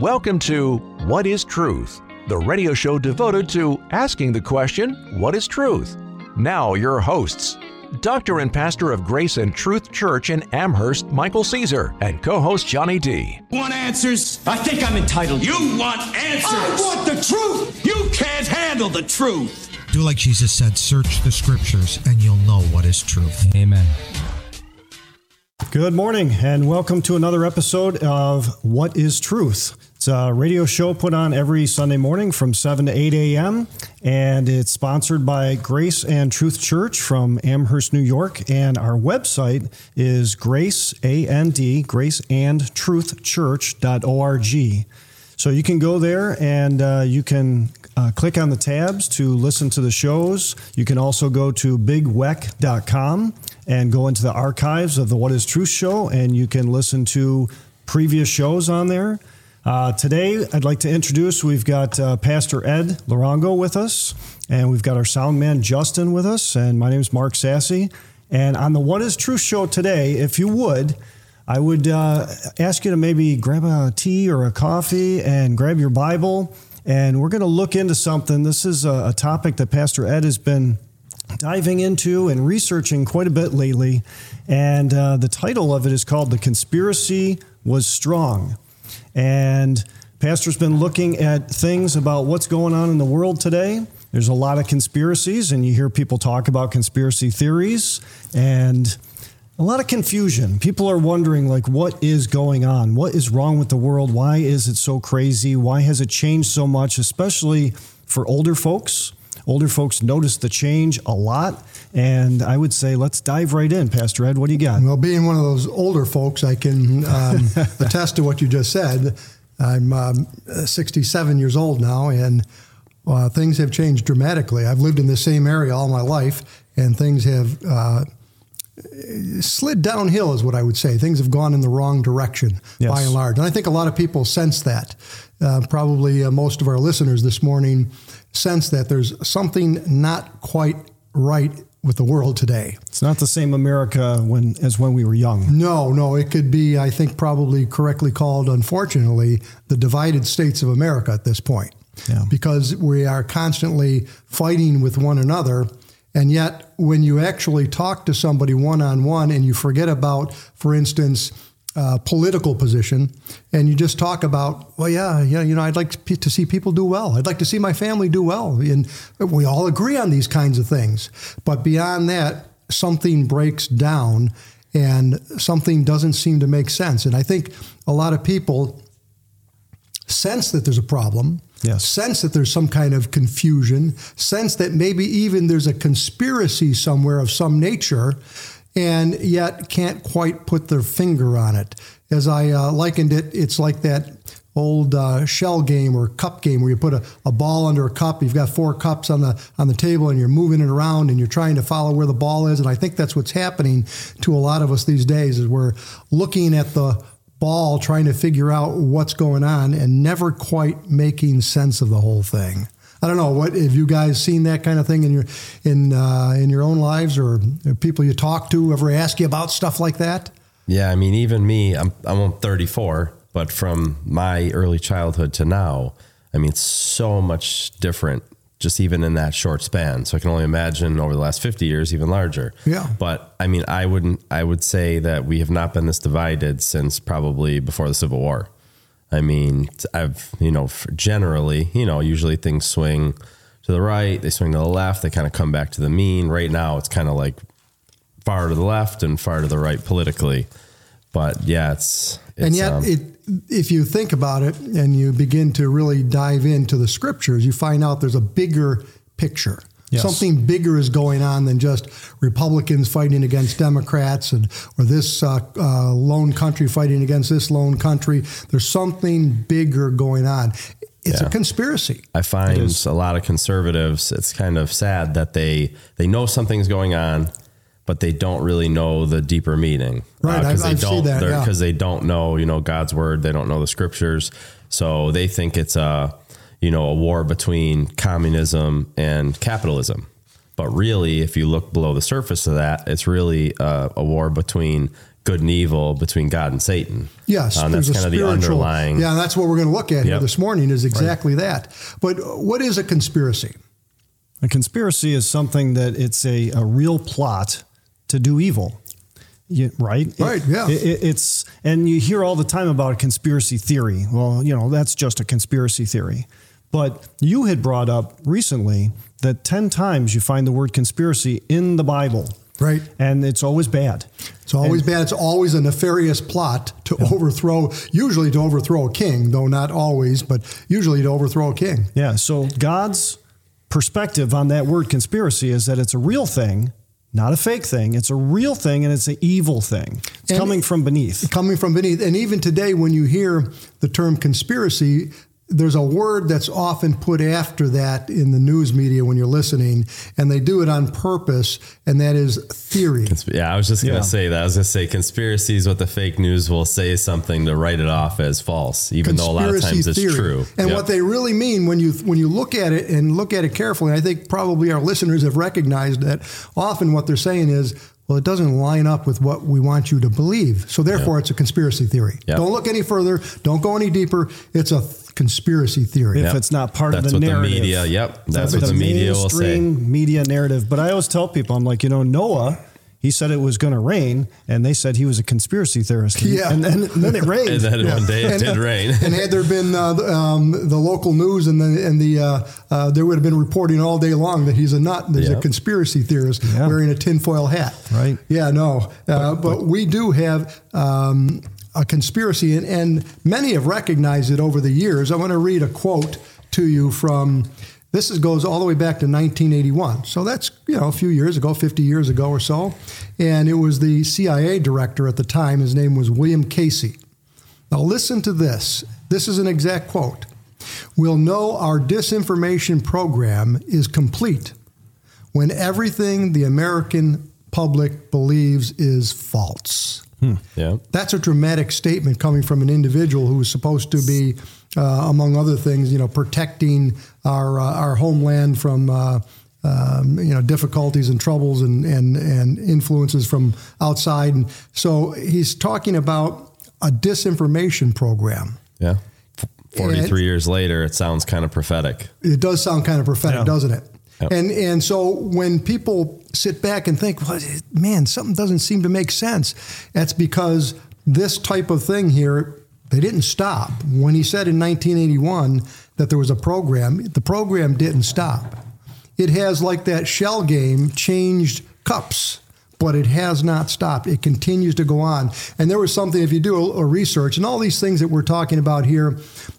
Welcome to What is Truth, the radio show devoted to asking the question, What is truth? Now, your hosts, Doctor and Pastor of Grace and Truth Church in Amherst, Michael Caesar, and co host Johnny D. Want answers? I think I'm entitled. You want answers? I want the truth! You can't handle the truth! Do like Jesus said search the scriptures and you'll know what is truth. Amen. Good morning, and welcome to another episode of What is Truth? It's a radio show put on every Sunday morning from 7 to 8 a.m., and it's sponsored by Grace and Truth Church from Amherst, New York. And our website is grace, A-N-D, graceandtruthchurch.org. So you can go there and uh, you can uh, click on the tabs to listen to the shows. You can also go to bigweck.com and go into the archives of the What is Truth show, and you can listen to previous shows on there. Uh, today, I'd like to introduce we've got uh, Pastor Ed Larongo with us, and we've got our sound man Justin with us, and my name is Mark Sassy. And on the What is Truth show today, if you would, I would uh, ask you to maybe grab a tea or a coffee and grab your Bible. And we're going to look into something. This is a, a topic that Pastor Ed has been diving into and researching quite a bit lately. And uh, the title of it is called The Conspiracy Was Strong. And Pastor's been looking at things about what's going on in the world today. There's a lot of conspiracies, and you hear people talk about conspiracy theories and a lot of confusion. People are wondering, like, what is going on? What is wrong with the world? Why is it so crazy? Why has it changed so much, especially for older folks? Older folks notice the change a lot. And I would say, let's dive right in. Pastor Ed, what do you got? Well, being one of those older folks, I can um, attest to what you just said. I'm um, 67 years old now, and uh, things have changed dramatically. I've lived in the same area all my life, and things have uh, slid downhill, is what I would say. Things have gone in the wrong direction Yes. by and large. And I think a lot of people sense that. Uh, probably uh, most of our listeners this morning sense that there's something not quite right with the world today. It's not the same America when as when we were young. No, no, it could be, I think, probably correctly called, unfortunately, the divided states of America at this point. Yeah. Because we are constantly fighting with one another. And yet, when you actually talk to somebody one on one and you forget about, for instance, uh, political position, and you just talk about, well, yeah, yeah, you know, I'd like to to see people do well. I'd like to see my family do well, and we all agree on these kinds of things. But beyond that, something breaks down, and something doesn't seem to make sense. And I think a lot of people sense that there's a problem, Yes. sense that there's some kind of confusion, sense that maybe even there's a conspiracy somewhere of some nature, and yet can't quite put their finger on it. As I uh, likened it, it's like that old uh, shell game or cup game where you put a, a ball under a cup. You've got four cups on the on the table, and you're moving it around, and you're trying to follow where the ball is. And I think that's what's happening to a lot of us these days. Is we're looking at the ball trying to figure out what's going on and never quite making sense of the whole thing. I don't know what have you guys seen that kind of thing in your in uh, in your own lives or people you talk to ever ask you about stuff like that? Yeah, I mean, even me, I'm I'm 34, but from my early childhood to now, I mean, it's so much different, just even in that short span. So I can only imagine over the last 50 years, even larger. Yeah. But I mean, I wouldn't, I would say that we have not been this divided since probably before the Civil War. I mean, I've, you know, generally, you know, usually things swing to the right, they swing to the left, they kind of come back to the mean. Right now, it's kind of like far to the left and far to the right politically. But yeah, it's, it's and yet, um, it, if you think about it and you begin to really dive into the scriptures, you find out there's a bigger picture. Yes. Something bigger is going on than just Republicans fighting against Democrats and or this uh, uh, lone country fighting against this lone country. There's something bigger going on. It's Yeah. a conspiracy. I find a lot of conservatives. It's kind of sad that they they know something's going on, but they don't really know the deeper meaning. Right, Because I- they I see don't. that, yeah. Because they don't know, you know, God's word. They don't know the scriptures, so they think it's a, you know, a war between communism and capitalism. But really, if you look below the surface of that, it's really a, a war between good and evil between God and Satan. Yes, Um, that's kind of the underlying. Yeah, that's what we're going to look at here this morning is exactly that. But what is a conspiracy? A conspiracy is something that it's a, a real plot to do evil. You, right? Right, yeah. It- it- it's and you hear all the time about a conspiracy theory. Well, you know that's just a conspiracy theory. But you had brought up recently that ten times you find the word conspiracy in the Bible, Right. and it's always bad. It's always bad. It's always a nefarious plot to overthrow, usually to overthrow a king, though not always, but usually to overthrow a king. Yeah. So God's perspective on that word conspiracy is that it's a real thing, not a fake thing. It's a real thing, and it's an evil thing. It's And- coming from beneath. Coming from beneath. And even today, when you hear the term conspiracy, there's a word that's often put after that in the news media when you're listening, and they do it on purpose, and that is theory. Yeah, I was just gonna Yeah. say that. I was gonna say conspiracy is what the fake news will say something to write it off as false, even though a lot of times it's true. And Yep. what they really mean when you when you look at it and look at it carefully, I think probably our listeners have recognized that often what they're saying is, well, it doesn't line up with what we want you to believe. So therefore, it's a conspiracy theory. Yep. Don't look any further. Don't go any deeper. It's a th- conspiracy theory. If Yep. it's not part That's of the what narrative. the media. Yep, that's If what it's the media will say. media narrative. But I always tell people, I'm like, you know, Noah, he said it was going to rain, and they said he was a conspiracy theorist. And, Yeah. and then, and then it rained. And then one day it And- did rain. and had there been uh, the, um, the local news and the and the uh, uh, there would have been reporting all day long that he's a nut, there's a conspiracy theorist Yeah. wearing a tinfoil hat. Right. Yeah. No. Uh, but, we do have. Um, a conspiracy, and, and many have recognized it over the years. I want to read a quote to you from this is, goes all the way back to 1981. So that's you know a few years ago, 50 years ago or so, and it was the CIA director at the time. His name was William Casey. Now, listen to this. This is an exact quote. We'll know our disinformation program is complete when everything the American public believes is false. Yeah. That's a dramatic statement coming from an individual who is supposed to be, uh, among other things, you know, protecting our uh, our homeland from. Uh, um, you know difficulties and troubles and, and and influences from outside, and so he's talking about a disinformation program. Yeah. F- 43 years later, it sounds kind of prophetic. It does sound kind of prophetic, Yeah. doesn't it? Yep. And and so when people sit back and think, well, man, something doesn't seem to make sense, that's because this type of thing here, they didn't stop. When he said in 1981 that there was a program, the program didn't stop. It has like that shell game changed cups. But it has not stopped. It continues to go on. And there was something, if you do a, a research, and all these things that we're talking about here,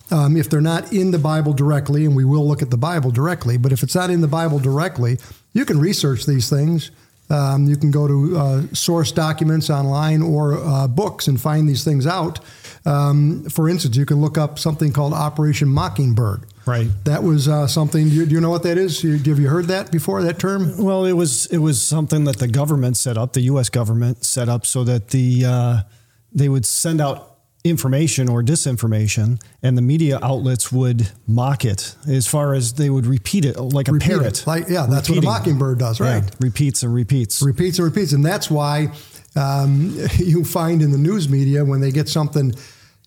um, if they're not in the Bible directly, and we will look at the Bible directly, but if it's not in the Bible directly, you can research these things. Um, you can go to uh, source documents online or uh, books and find these things out. Um, for instance, you can look up something called Operation Mockingbird. Right. That was uh, something. Do you, do you know what that is? You, have you heard that before? That term? Well, it was it was something that the government set up, the U.S. government set up, so that the uh, they would send out information or disinformation, and the media outlets would mock it. As far as they would repeat it like a Repeat it. parrot. Like- yeah, that's what a mockingbird does, Yeah, right? repeats and repeats. repeats and repeats. And that's why um, you find in the news media when they get something,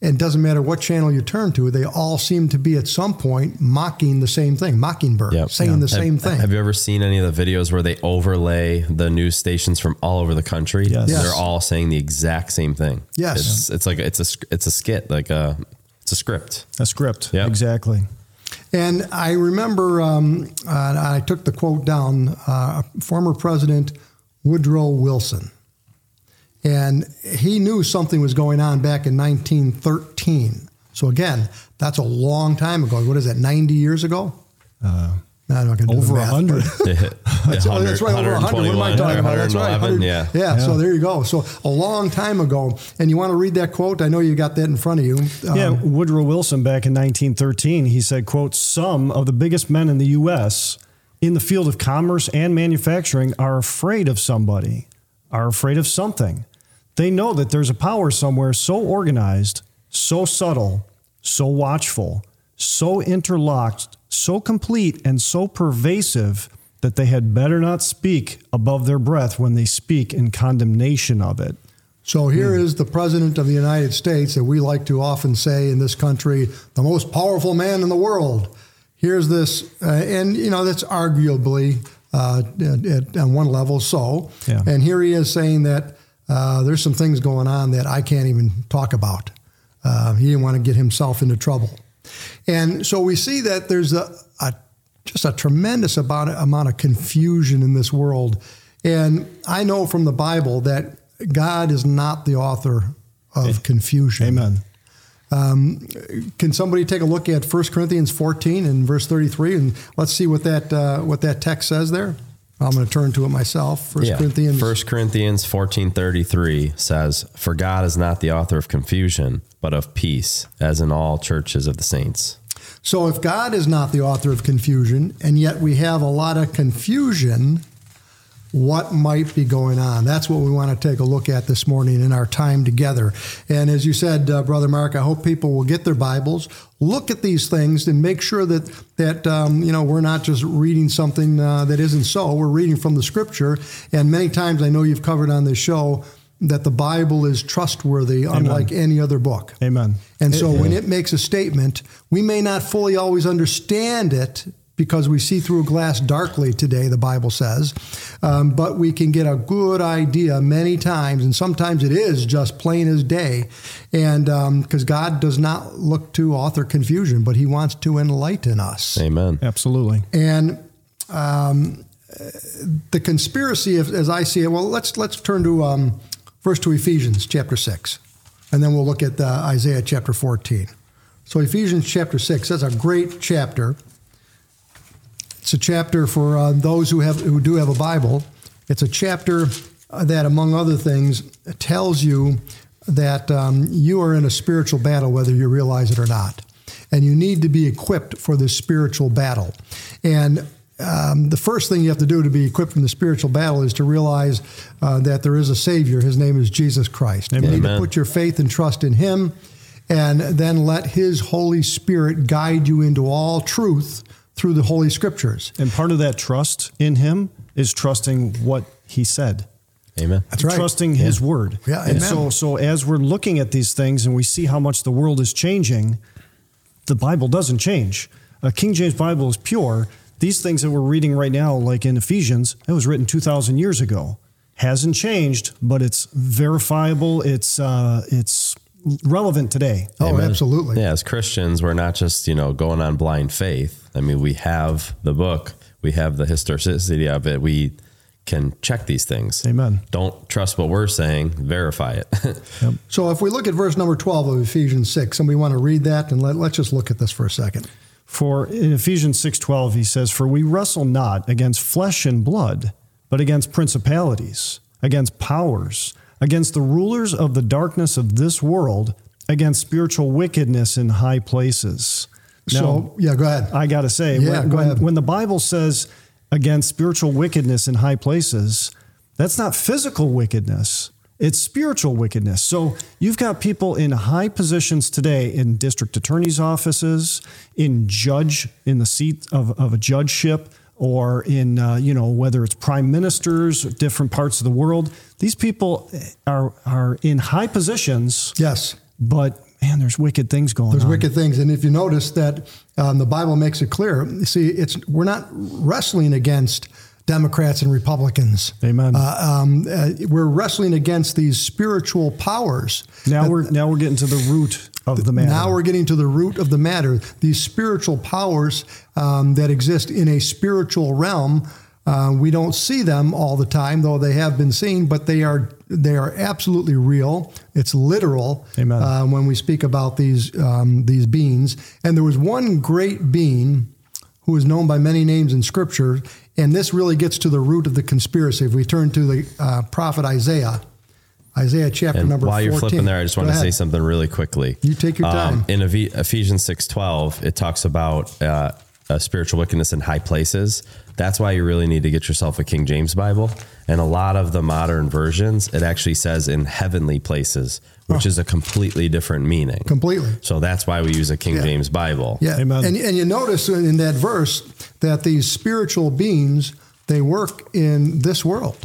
it doesn't matter what channel you turn to, they all seem to be at some point mocking the same thing, mockingbird, Yep. saying the Have- same thing. Have you ever seen any of the videos where they overlay the news stations from all over the country? Yes. Yes. They're all saying the exact same thing. Yes. It's, it's like it's a it's a skit, like a it's a script. a script. Yep. Exactly. And I remember um, uh, I took the quote down uh, former President Woodrow Wilson. And he knew something was going on back in 1913. So, again, that's a long time ago. What is that, 90 years ago? Uh, I'm not going to Over a math, hundred. That's, oh, that's right, over 100. What am I talking about? That's right. 100. Yeah. yeah. so there you go. So a long time ago. And you want to read that quote? I know you got that in front of you. Yeah, Um, Woodrow Wilson back in 1913, he said, quote, some of the biggest men in the U.S. in the field of commerce and manufacturing are afraid of somebody, are afraid of something. They know that there's a power somewhere so organized, so subtle, so watchful, so interlocked, so complete, and so pervasive that they had better not speak above their breath when they speak in condemnation of it. So here is the president of the United States that we like to often say in this country, the most powerful man in the world. Here's this, uh, and you know that's arguably uh, at, at, on one level so. Yeah. And here he is saying that uh, there's some things going on that I can't even talk about. Uh, he didn't want to get himself into trouble, and so we see that there's a, a just a tremendous amount amount of confusion in this world. And I know from the Bible that God is not the author of confusion. Amen. Can somebody take a look at 1 Corinthians 14 and verse 33 and let's see what that uh, what that text says there? I'm going to turn to it myself. 1 Corinthians. 1 Corinthians 14:33 says, "For God is not the author of confusion, but of peace, as in all churches of the saints." So if God is not the author of confusion and yet we have a lot of confusion, what might be going on? That's what we want to take a look at this morning in our time together. And as you said, uh, Brother Mark, I hope people will get their Bibles, look at these things, and make sure that that um, you know we're not just reading something uh, that isn't so. We're reading from the Scripture. And many times, I know you've covered on this show that the Bible is trustworthy, unlike any other book. Amen. And so when it makes a statement, we may not fully always understand it because we see through a glass darkly today, the Bible says, um, but we can get a good idea many times, and sometimes it is just plain as day. And because God does not look to author confusion, but He wants to enlighten us. Amen. Absolutely. And um, the conspiracy, as I see it, well, let's let's turn to um, first to Ephesians chapter six, and then we'll look at uh, Isaiah chapter fourteen. So Ephesians chapter six, that's a great chapter. It's a chapter for uh, those who have who do have a Bible. It's a chapter that, among other things, tells you that um, you are in a spiritual battle, whether you realize it or not, and you need to be equipped for this spiritual battle. And um, the first thing you have to do to be equipped in the spiritual battle is to realize uh, that there is a Savior. His name is Jesus Christ. You need to put your faith and trust in Him, and then let His Holy Spirit guide you into all truth through the Holy Scriptures. And part of that trust in him is trusting what he said. Amen. That's right. Trusting his word. Yeah, and amen. so so as we're looking at these things and we see how much the world is changing, the Bible doesn't change. A King James Bible is pure. These things that we're reading right now, like in Ephesians, it was written two thousand years ago. Hasn't changed, but it's verifiable. It's uh, it's relevant today. Oh, Amen. absolutely. Yeah, as Christians, we're not just, you know, going on blind faith. I mean, we have the book, we have the historicity of it. We can check these things. Amen. Don't trust what we're saying, verify it. So if we look at verse number 12 of Ephesians 6, and we want to read that, and let, let's just look at this for a second. For in Ephesians 6:12 he says, "For we wrestle not against flesh and blood, but against principalities, against powers, against the rulers of the darkness of this world, against spiritual wickedness in high places." So, yeah, go ahead. I got to say, Yeah, when, go when, ahead. when the Bible says against spiritual wickedness in high places, that's not physical wickedness. It's spiritual wickedness. So you've got people in high positions today in district attorneys' offices, in judge, in the seat of, of a judgeship, or in, uh, you know, whether it's prime ministers, different parts of the world. These people are, are in high positions, yes. but man, there's wicked things going There's on. There's wicked things, and if you notice that um, the Bible makes it clear, you see, it's we're not wrestling against Democrats and Republicans. Amen. Uh, um, uh, we're wrestling against these spiritual powers. Now we're now we're getting to the root of the matter. Now we're getting to the root of the matter. These spiritual powers um, that exist in a spiritual realm. Uh, we don't see them all the time, though they have been seen, but they are they are absolutely real. It's literal. Uh, when we speak about these um, these beings. And there was one great being who is known by many names in Scripture, and this really gets to the root of the conspiracy. If we turn to the uh, prophet Isaiah, Isaiah chapter And number while you're flipping there, I just want to say something really quickly. You take your time. Um, in Ephesians six twelve, it talks about uh, uh, spiritual wickedness in high places. That's why you really need to get yourself a King James Bible. And a lot of the modern versions, it actually says in heavenly places, which is a completely different meaning. Completely. So that's why we use a King Yeah. James Bible. Yeah, Amen. and and you notice in that verse that these spiritual beings they work in this world.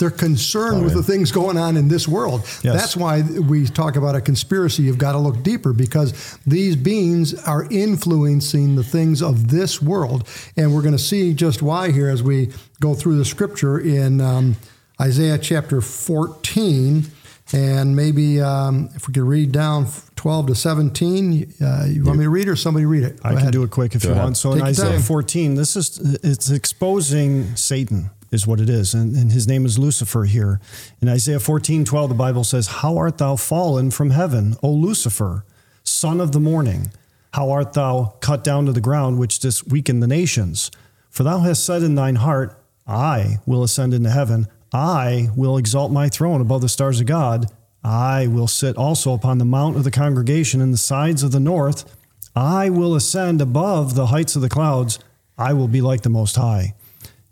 They're concerned with the things going on in this world. Yes. That's why we talk about a conspiracy. You've got to look deeper because these beings are influencing the things of this world. And we're going to see just why here as we go through the scripture in um, Isaiah chapter 14. And maybe um, if we could read down 12 to 17, uh, you want me to read or somebody read it? Go I can do it quick if you ahead. want. So Take in Isaiah 14, this is it's exposing Satan is what it is, and, and his name is Lucifer here. In Isaiah 14, 12, the Bible says, "How art thou fallen from heaven, O Lucifer, son of the morning? How art thou cut down to the ground, which didst weaken the nations? For thou hast said in thine heart, I will ascend into heaven. I will exalt my throne above the stars of God. I will sit also upon the mount of the congregation in the sides of the north. I will ascend above the heights of the clouds. I will be like the Most High.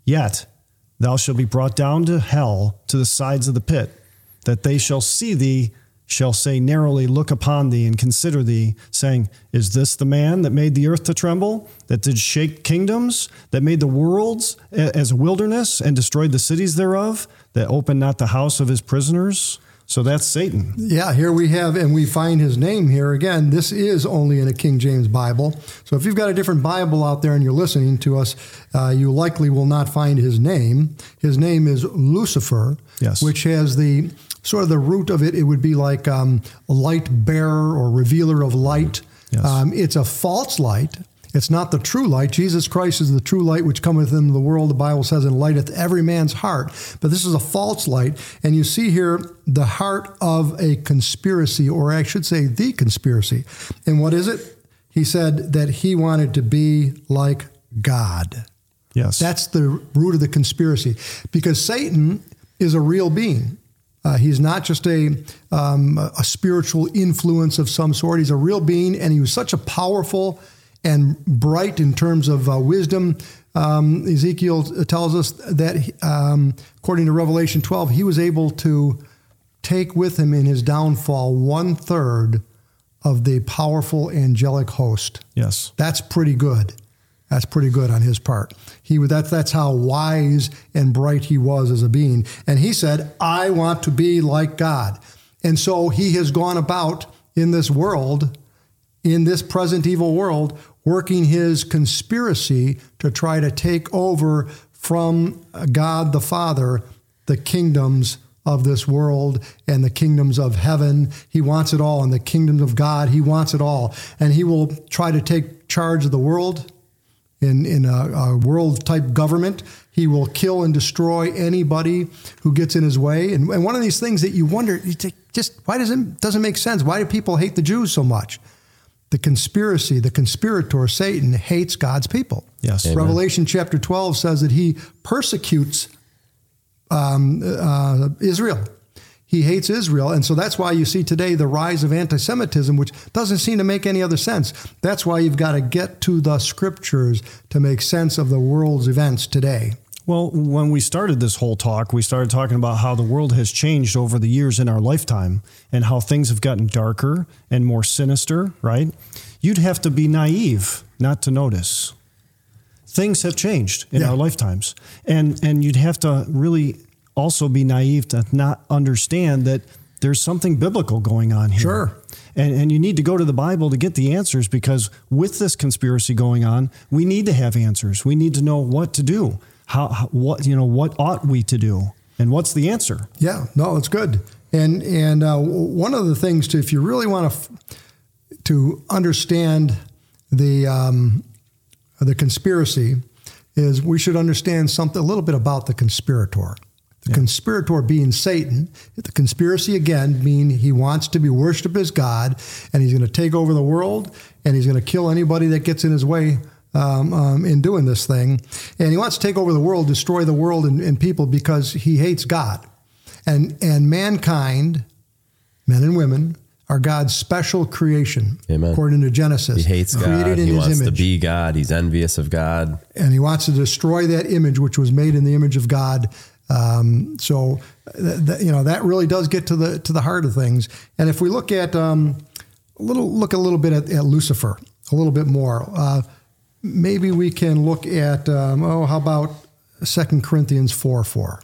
Yet thou shalt be brought down to hell to the sides of the pit, that they shall see thee, shall say narrowly, Look upon thee and consider thee, saying, Is this the man that made the earth to tremble, that did shake kingdoms, that made the worlds as a wilderness and destroyed the cities thereof, that opened not the house of his prisoners? So that's Satan. Yeah, here we have, and we find his name here again. This is only in a King James Bible. So if you've got a different Bible out there and you're listening to us, uh, you likely will not find his name. His name is Lucifer, Yes. which has the sort of the root of it. It would be like um, light bearer or revealer of light. Yes. Um, it's a false light. It's not the true light. Jesus Christ is the true light which cometh into the world, the Bible says, and lighteth every man's heart. But this is a false light. And you see here the heart of a conspiracy, or I should say, the conspiracy. And what is it? He said that he wanted to be like God. Yes. That's the root of the conspiracy because Satan is a real being. Uh, he's not just a, um, a spiritual influence of some sort. He's a real being, and he was such a powerful and bright in terms of uh, wisdom. Um, Ezekiel tells us that, um, according to Revelation 12, he was able to take with him in his downfall one third of the powerful angelic host. yes. That's pretty good. That's pretty good on his part. He that that's how wise and bright he was as a being. And he said, "I want to be like God." And so he has gone about in this world, in this present evil world, working his conspiracy to try to take over from God the Father the kingdoms of this world and the kingdoms of heaven. He wants it all, and the kingdoms of God. He wants it all, and he will try to take charge of the world in, in a, a world type government. He will kill and destroy anybody who gets in his way. And, and one of these things that you wonder, you just why does it doesn't make sense? Why do people hate the Jews so much? The conspiracy, the conspirator, Satan hates God's people. Yes. Amen. Revelation chapter 12 says that he persecutes um, uh, Israel. He hates Israel. And so that's why you see today the rise of anti Semitism, which doesn't seem to make any other sense. That's why you've got to get to the scriptures to make sense of the world's events today. Well, when we started this whole talk, we started talking about how the world has changed over the years in our lifetime and how things have gotten darker and more sinister, right? You'd have to be naive not to notice. Things have changed in Yeah. our lifetimes. And and you'd have to really also be naive to not understand that there's something biblical going on here. Sure. And, and you need to go to the Bible to get the answers because with this conspiracy going on, we need to have answers. We need to know what to do. How, what you know what ought we to do, and what's the answer? Yeah, no, it's good. And and uh, one of the things to, if you really want to f- to understand the um, the conspiracy, is we should understand something a little bit about the conspirator. The conspirator being Satan. The conspiracy again mean he wants to be worshipped as God, and he's going to take over the world, and he's going to kill anybody that gets in his way um, um, in doing this thing. And he wants to take over the world, destroy the world and, and people because he hates God. And, and mankind, men and women, are God's special creation, Amen. according to Genesis. He hates God. in He his wants to be God. He's envious of God. and he wants to destroy that image, which was made in the image of God. Um, so, th- th- you know, that really does get to the to the heart of things. And if we look at um, a little, look a little bit at, at Lucifer, a little bit more. Uh, maybe we can look at um, oh, how about Second Corinthians four four.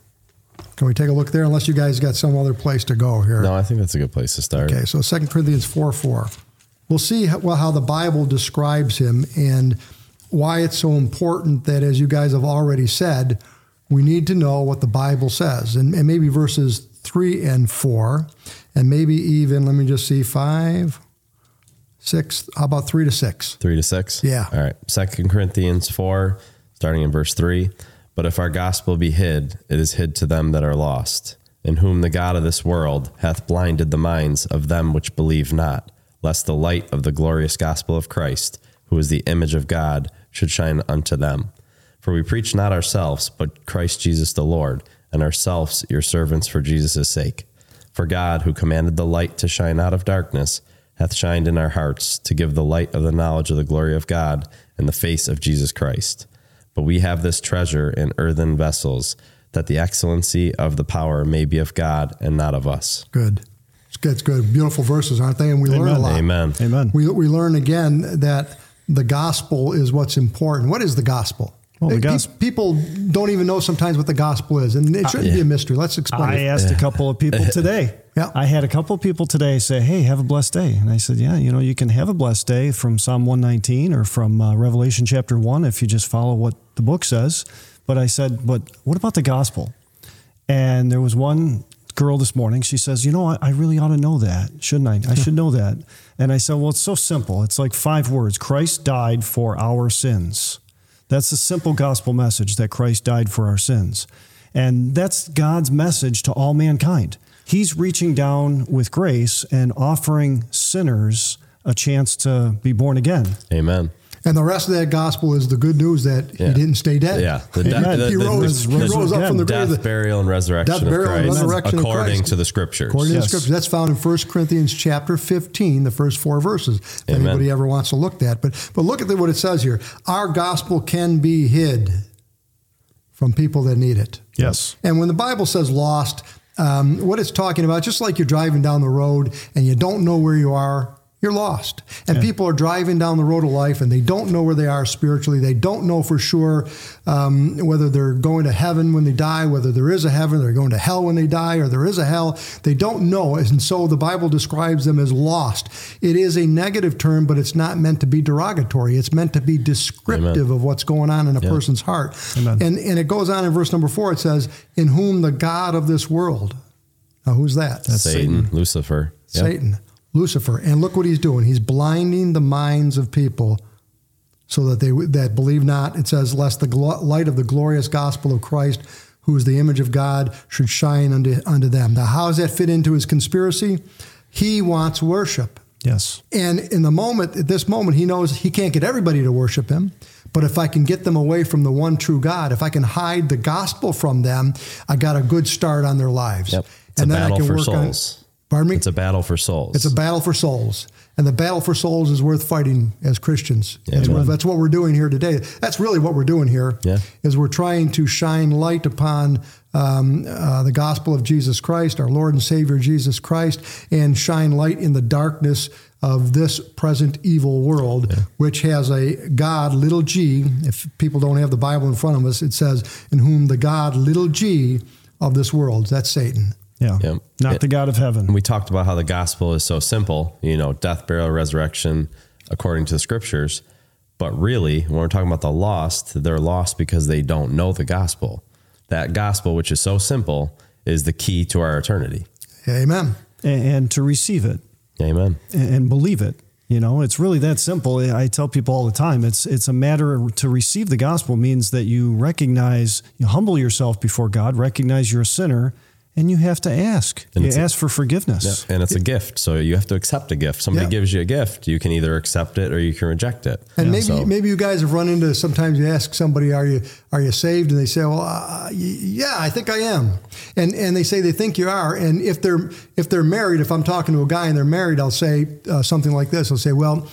Can we take a look there? Unless you guys got some other place to go here. No, I think that's a good place to start. Okay, so 2 Corinthians 4 4. We'll see how, well, how the Bible describes him and why it's so important that, as you guys have already said, we need to know what the Bible says. And, and maybe verses 3 and 4, and maybe even, let me just see, 5, 6, how about 3 to 6? Three to six? Yeah. All right. Second Corinthians 4, starting in verse 3. But if our gospel be hid, it is hid to them that are lost, in whom the God of this world hath blinded the minds of them which believe not, lest the light of the glorious gospel of Christ, who is the image of God, should shine unto them. For we preach not ourselves, but Christ Jesus the Lord, and ourselves your servants for Jesus' sake. For God, who commanded the light to shine out of darkness, hath shined in our hearts to give the light of the knowledge of the glory of God in the face of Jesus Christ. But we have this treasure in earthen vessels, that the excellency of the power may be of God and not of us. Good. It's good. It's good. Beautiful verses, aren't they? And we learn a lot. Amen. Amen. We, we learn again that the gospel is what's important. What is the gospel? Well, the Pe- people don't even know sometimes what the gospel is, and it shouldn't be a mystery. Let's explain. I it. asked a couple of people today. Yeah. I had a couple of people today say, "Hey, have a blessed day," and I said, "Yeah, you know, you can have a blessed day from Psalm 119 or from uh, Revelation chapter one if you just follow what the book says." But I said, "But what about the gospel?" And there was one girl this morning. She says, "You know, I, I really ought to know that, shouldn't I? I should know that." And I said, "Well, it's so simple. It's like five words: Christ died for our sins." That's the simple gospel message that Christ died for our sins. And that's God's message to all mankind. He's reaching down with grace and offering sinners a chance to be born again. Amen. And the rest of that gospel is the good news that Yeah. he didn't stay dead. Yeah. The, Amen. death- the- He rose, the- he the rose up from the death, grave. burial, and resurrection Death, burial, of and Christ resurrection of according Christ. to the scriptures. According to the scriptures, that's found in 1 Corinthians chapter 15, the first four verses. If Amen. anybody ever wants to look at, but but look at the, what it says here. Our gospel can be hid from people that need it. Yes. And when the Bible says lost, um, what it's talking about, just like you're driving down the road and you don't know where you are, you're lost. And people are driving down the road of life and they don't know where they are spiritually. They don't know for sure um, whether they're going to heaven when they die, whether there is a heaven, they're going to hell when they die, or there is a hell. They don't know. And so the Bible describes them as lost. It is a negative term, but it's not meant to be derogatory. It's meant to be descriptive of what's going on in a person's heart. Amen. And, and it goes on in verse number four, it says, In whom the God of this world. Now, who's that? That's Satan, Lucifer. Yep. Satan, Lucifer, and look what he's doing. He's blinding the minds of people so that they that believe not. It says, "Lest the glo- light of the glorious gospel of Christ, who is the image of God, should shine unto unto them." Now, how does that fit into his conspiracy? He wants worship, Yes. and in the moment, at this moment, he knows he can't get everybody to worship him. But if I can get them away from the one true God, if I can hide the gospel from them, I got a good start on their lives. Yep. It's a battle for souls. Pardon me? It's a battle for souls. It's a battle for souls. And the battle for souls is worth fighting as Christians. That's, what, that's what we're doing here today. That's really what we're doing here. Yeah. Is we're trying to shine light upon um, uh, the gospel of Jesus Christ, our Lord and Savior Jesus Christ, and shine light in the darkness of this present evil world, which has a God, little g. If people don't have the Bible in front of us, it says, in whom the God, little g, of this world. That's Satan. Yeah. Yep. Not Yeah. the God of heaven. And we talked about how the gospel is so simple, you know, death, burial, resurrection, according to the scriptures. But really, when we're talking about the lost, they're lost because they don't know the gospel. That gospel, which is so simple, is the key to our eternity. Amen. and, and to receive it Amen. and, and believe it. You know, it's really that simple. I tell people all the time. It's it's a matter to receive the gospel means that you recognize, you humble yourself before God, recognize you're a sinner, and you have to ask. And you it's a- ask for forgiveness. And it's a gift. So you have to accept a gift. Somebody Yeah. gives you a gift, you can either accept it or you can reject it. And maybe So- maybe you guys have run into. Sometimes you ask somebody, "Are you are you saved?" And they say, "Well, uh, yeah, I think I am." And and they say they think you are. And if they're if they're married, if I'm talking to a guy and they're married, I'll say uh, something like this. I'll say, "Well,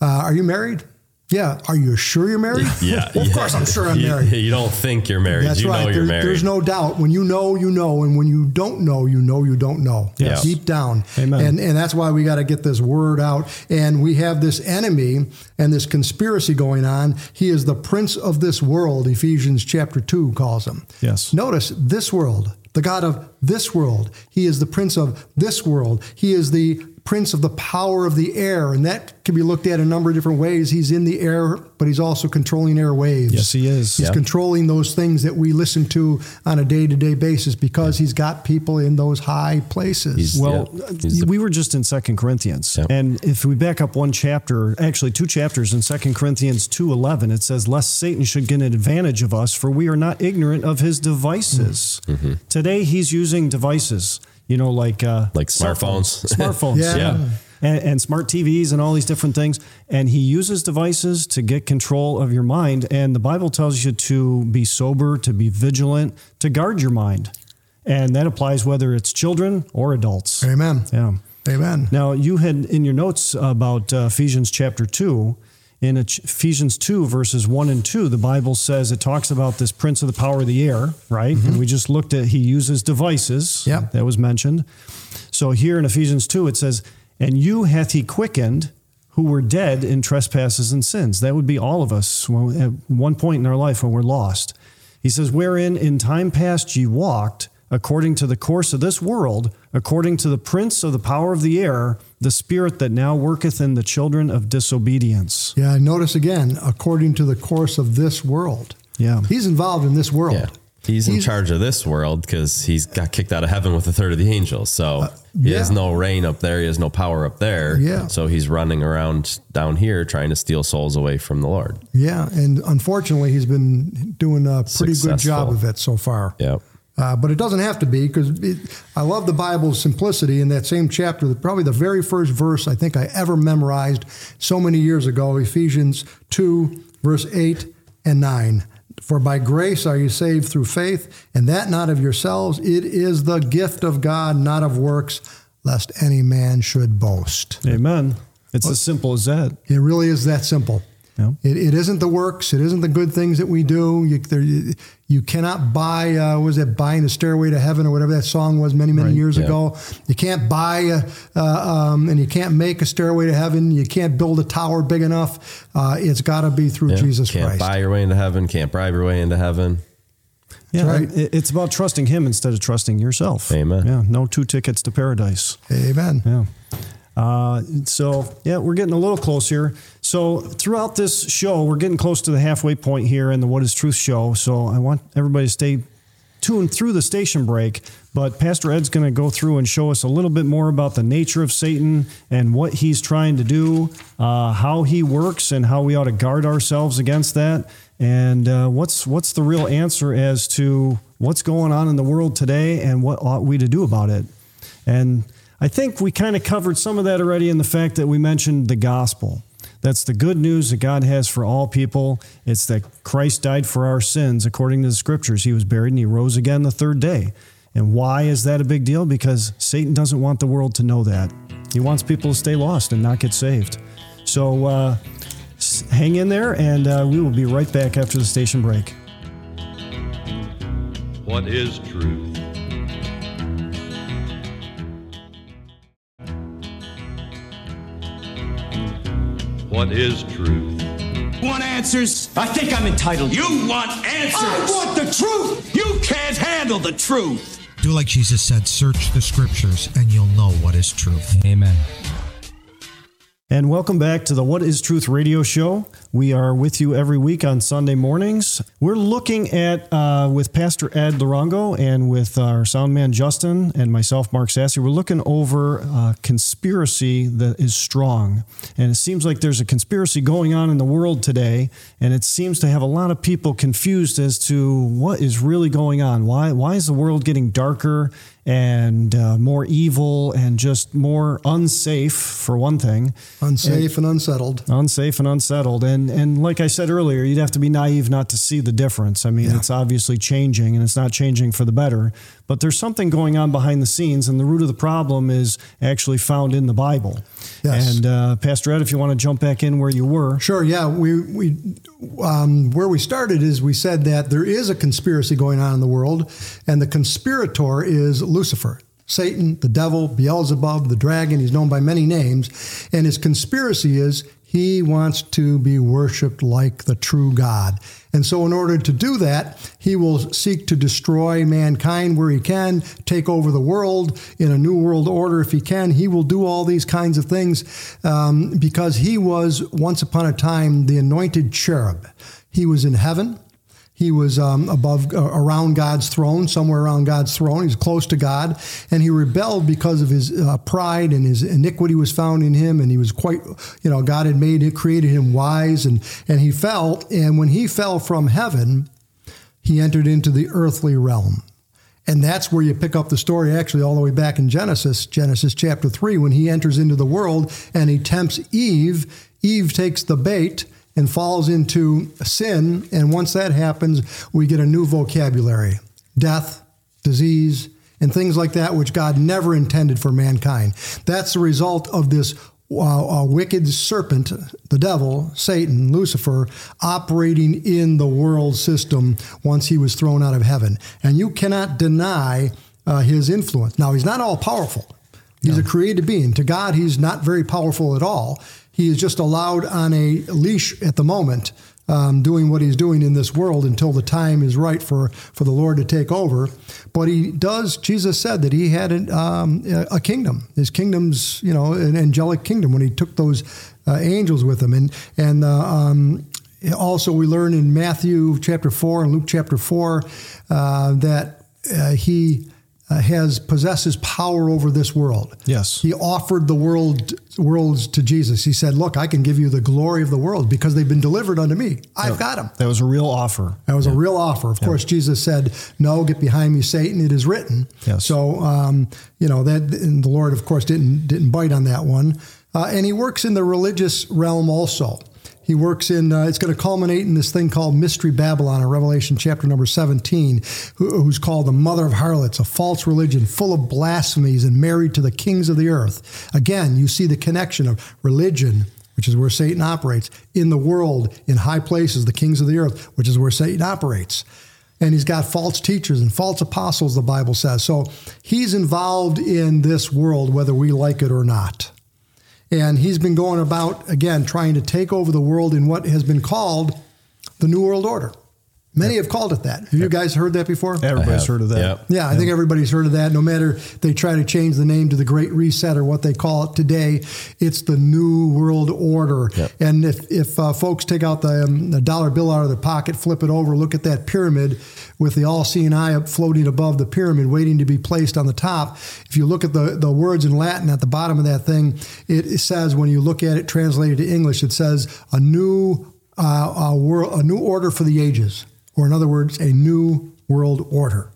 uh, are you married?" Yeah. Are you sure you're married? yeah. Well, of course I'm sure I'm You- married. You, don't think you're married. That's you right. know you're There- married. There's no doubt. When you know, you know, and when you don't know, you know you don't know. Yes. Deep down. Amen. And and that's why we got to get this word out. And we have this enemy and this conspiracy going on. He is the prince of this world. Ephesians chapter two calls him. Yes. Notice this world. the God of this world. He is the prince of this world. He is the prince of the power of the air. And that can be looked at a number of different ways. He's in the air, but he's also controlling air waves. Yes, he is. He's Yep. controlling those things that we listen to on a day to day basis because he's got people in those high places. He's- Well, Yeah, the- we were just in Second Corinthians, Yep. and if we back up one chapter, actually two chapters in Second Corinthians two eleven, it says, "Lest Satan should get an advantage of us, for we are not ignorant of his devices." Mm-hmm. Today, he's using devices, you know, like uh, Like smartphones. smartphones, Yeah. yeah. And, and smart TVs and all these different things. And he uses devices to get control of your mind. And the Bible tells you to be sober, to be vigilant, to guard your mind. And that applies whether it's children or adults. Amen. Yeah. Amen. Now, you had in your notes about uh, Ephesians chapter 2. In Ephesians 2, verses 1 and 2, the Bible says it talks about this prince of the power of the air, right? Mm-hmm. And we just looked at he uses devices. Yep. That was mentioned. So here in Ephesians 2, it says, And you hath he quickened who were dead in trespasses and sins. That would be all of us when, at one point in our life when we're lost. He says, Wherein in time past ye walked, according to the course of this world, according to the prince of the power of the air, the spirit that now worketh in the children of disobedience. Yeah, notice again, according to the course of this world. Yeah. He's involved in this world. Yeah. He's in He's- charge of this world because he's got kicked out of heaven with a third of the angels. So uh, he has no reign up there. He has no power up there. Yeah. So he's running around down here trying to steal souls away from the Lord. Yeah, and unfortunately, he's been doing a pretty good job of it so far. Yep. Uh, but it doesn't have to be because I love the Bible's simplicity in that same chapter. Probably the very first verse I think I ever memorized so many years ago Ephesians 2, verse 8 and 9. For by grace are you saved through faith, and that not of yourselves. It is the gift of God, not of works, lest any man should boast. Amen. It's as simple as that. It really is that simple. Yeah. It, it isn't the works. It isn't the good things that we do. You, there, you, you cannot buy, uh, what was it, buying a stairway to heaven or whatever that song was many, many Right. years Yeah. ago. You can't buy, a, uh, um, and you can't make a stairway to heaven. You can't build a tower big enough. Uh, it's got to be through Yeah. Jesus can't Christ. buy your way into heaven. Can't bribe your way into heaven. Yeah, right. it's about trusting him instead of trusting yourself. Amen. Yeah, no two tickets to paradise. Amen. Yeah. Uh, so yeah, we're getting a little close here. So throughout this show, we're getting close to the halfway point here in the What Is Truth show. So I want everybody to stay tuned through the station break. But Pastor Ed's going to go through and show us a little bit more about the nature of Satan and what he's trying to do, uh, how he works, and how we ought to guard ourselves against that. And uh, what's what's the real answer as to what's going on in the world today and what ought we to do about it? And I think we kind of covered some of that already in the fact that we mentioned the gospel. That's the good news that God has for all people. It's that Christ died for our sins according to the scriptures. He was buried and he rose again the third day. And why is that a big deal? Because Satan doesn't want the world to know that. He wants people to stay lost and not get saved. So uh, hang in there, and uh, we will be right back after the station break. What is truth? What is truth? Want answers? I think I'm entitled. You want answers? I want the truth. You can't handle the truth. Do like Jesus said, search the scriptures and you'll know what is truth. Amen. And welcome back to the What is Truth radio show. We are with you every week on Sunday mornings. We're looking at, uh, with Pastor Ed Larongo and with our sound man Justin and myself, Mark Sassy, we're looking over uh, conspiracy that is strong. And it seems like there's a conspiracy going on in the world today, and it seems to have a lot of people confused as to what is really going on. Why, why is the world getting darker and uh, more evil and just more unsafe, for one thing? Unsafe and unsettled. unsafe and unsettled and and like i said earlier you'd have to be naive not to see the difference i mean Yeah. it's obviously changing and it's not changing for the better but there's something going on behind the scenes and the root of the problem is actually found in the bible Yes. and uh, pastor ed if you want to jump back in where you were Sure. Yeah. We we um, where we started is we said that there is a conspiracy going on in the world, and the conspirator is Lucifer, Satan, the devil, Beelzebub, the dragon. He's known by many names. And his conspiracy is he wants to be worshiped like the true God. And so, in order to do that, he will seek to destroy mankind where he can, take over the world in a new world order if he can. He will do all these kinds of things um, because he was once upon a time the anointed cherub. He was in heaven. He was um, above, uh, around God's throne, somewhere around God's throne. He's close to God, and he rebelled because of his uh, pride and his iniquity was found in him. And he was quite, you know, God had made it, created him wise, and and he fell. And when he fell from heaven, he entered into the earthly realm. And that's where you pick up the story actually all the way back in Genesis, Genesis chapter 3, when he enters into the world and he tempts Eve. Eve takes the bait and falls into sin. And once that happens, we get a new vocabulary death, disease, and things like that, which God never intended for mankind. That's the result of this uh, wicked serpent, the devil, Satan, Lucifer, operating in the world system once he was thrown out of heaven. And you cannot deny uh, his influence. Now, he's not all powerful. He's no. a created being. To God, he's not very powerful at all. He is just allowed on a leash at the moment, um, doing what he's doing in this world until the time is right for, for the Lord to take over. But he does, Jesus said that he had an, um, a kingdom. His kingdom's, you know, an angelic kingdom when he took those uh, angels with him. And, and uh, um, also, we learn in Matthew chapter 4 and Luke chapter 4 uh, that uh, he has possesses power over this world. Yes, he offered the world worlds to Jesus. He said, "Look, I can give you the glory of the world because they've been delivered unto me. I've got them." That was a real offer. That was yeah. a real offer. Of yeah. course, Jesus said, "No, get behind me, Satan. It is written." Yes. So, um, you know that, and the Lord, of course, didn't didn't bite on that one. Uh, and he works in the religious realm also. He works in, uh, it's going to culminate in this thing called Mystery Babylon in Revelation chapter number 17, who, who's called the mother of harlots, a false religion full of blasphemies and married to the kings of the earth. Again, you see the connection of religion, which is where Satan operates, in the world, in high places, the kings of the earth, which is where Satan operates. And he's got false teachers and false apostles, the Bible says. So he's involved in this world, whether we like it or not. And he's been going about, again, trying to take over the world in what has been called the New World Order. Many have called it that. Have you guys heard that before? Everybody's heard of that. Yep. Yeah, I yep. think everybody's heard of that. No matter they try to change the name to the Great Reset or what they call it today, it's the New World Order. Yep. And if, if uh, folks take out the, um, the, dollar bill out of their pocket, flip it over, look at that pyramid with the all seeing eye floating above the pyramid, waiting to be placed on the top. If you look at the, the words in Latin at the bottom of that thing, it, it says, when you look at it translated to English, it says, a new, uh, a, world, a new order for the ages or in other words, a new world order.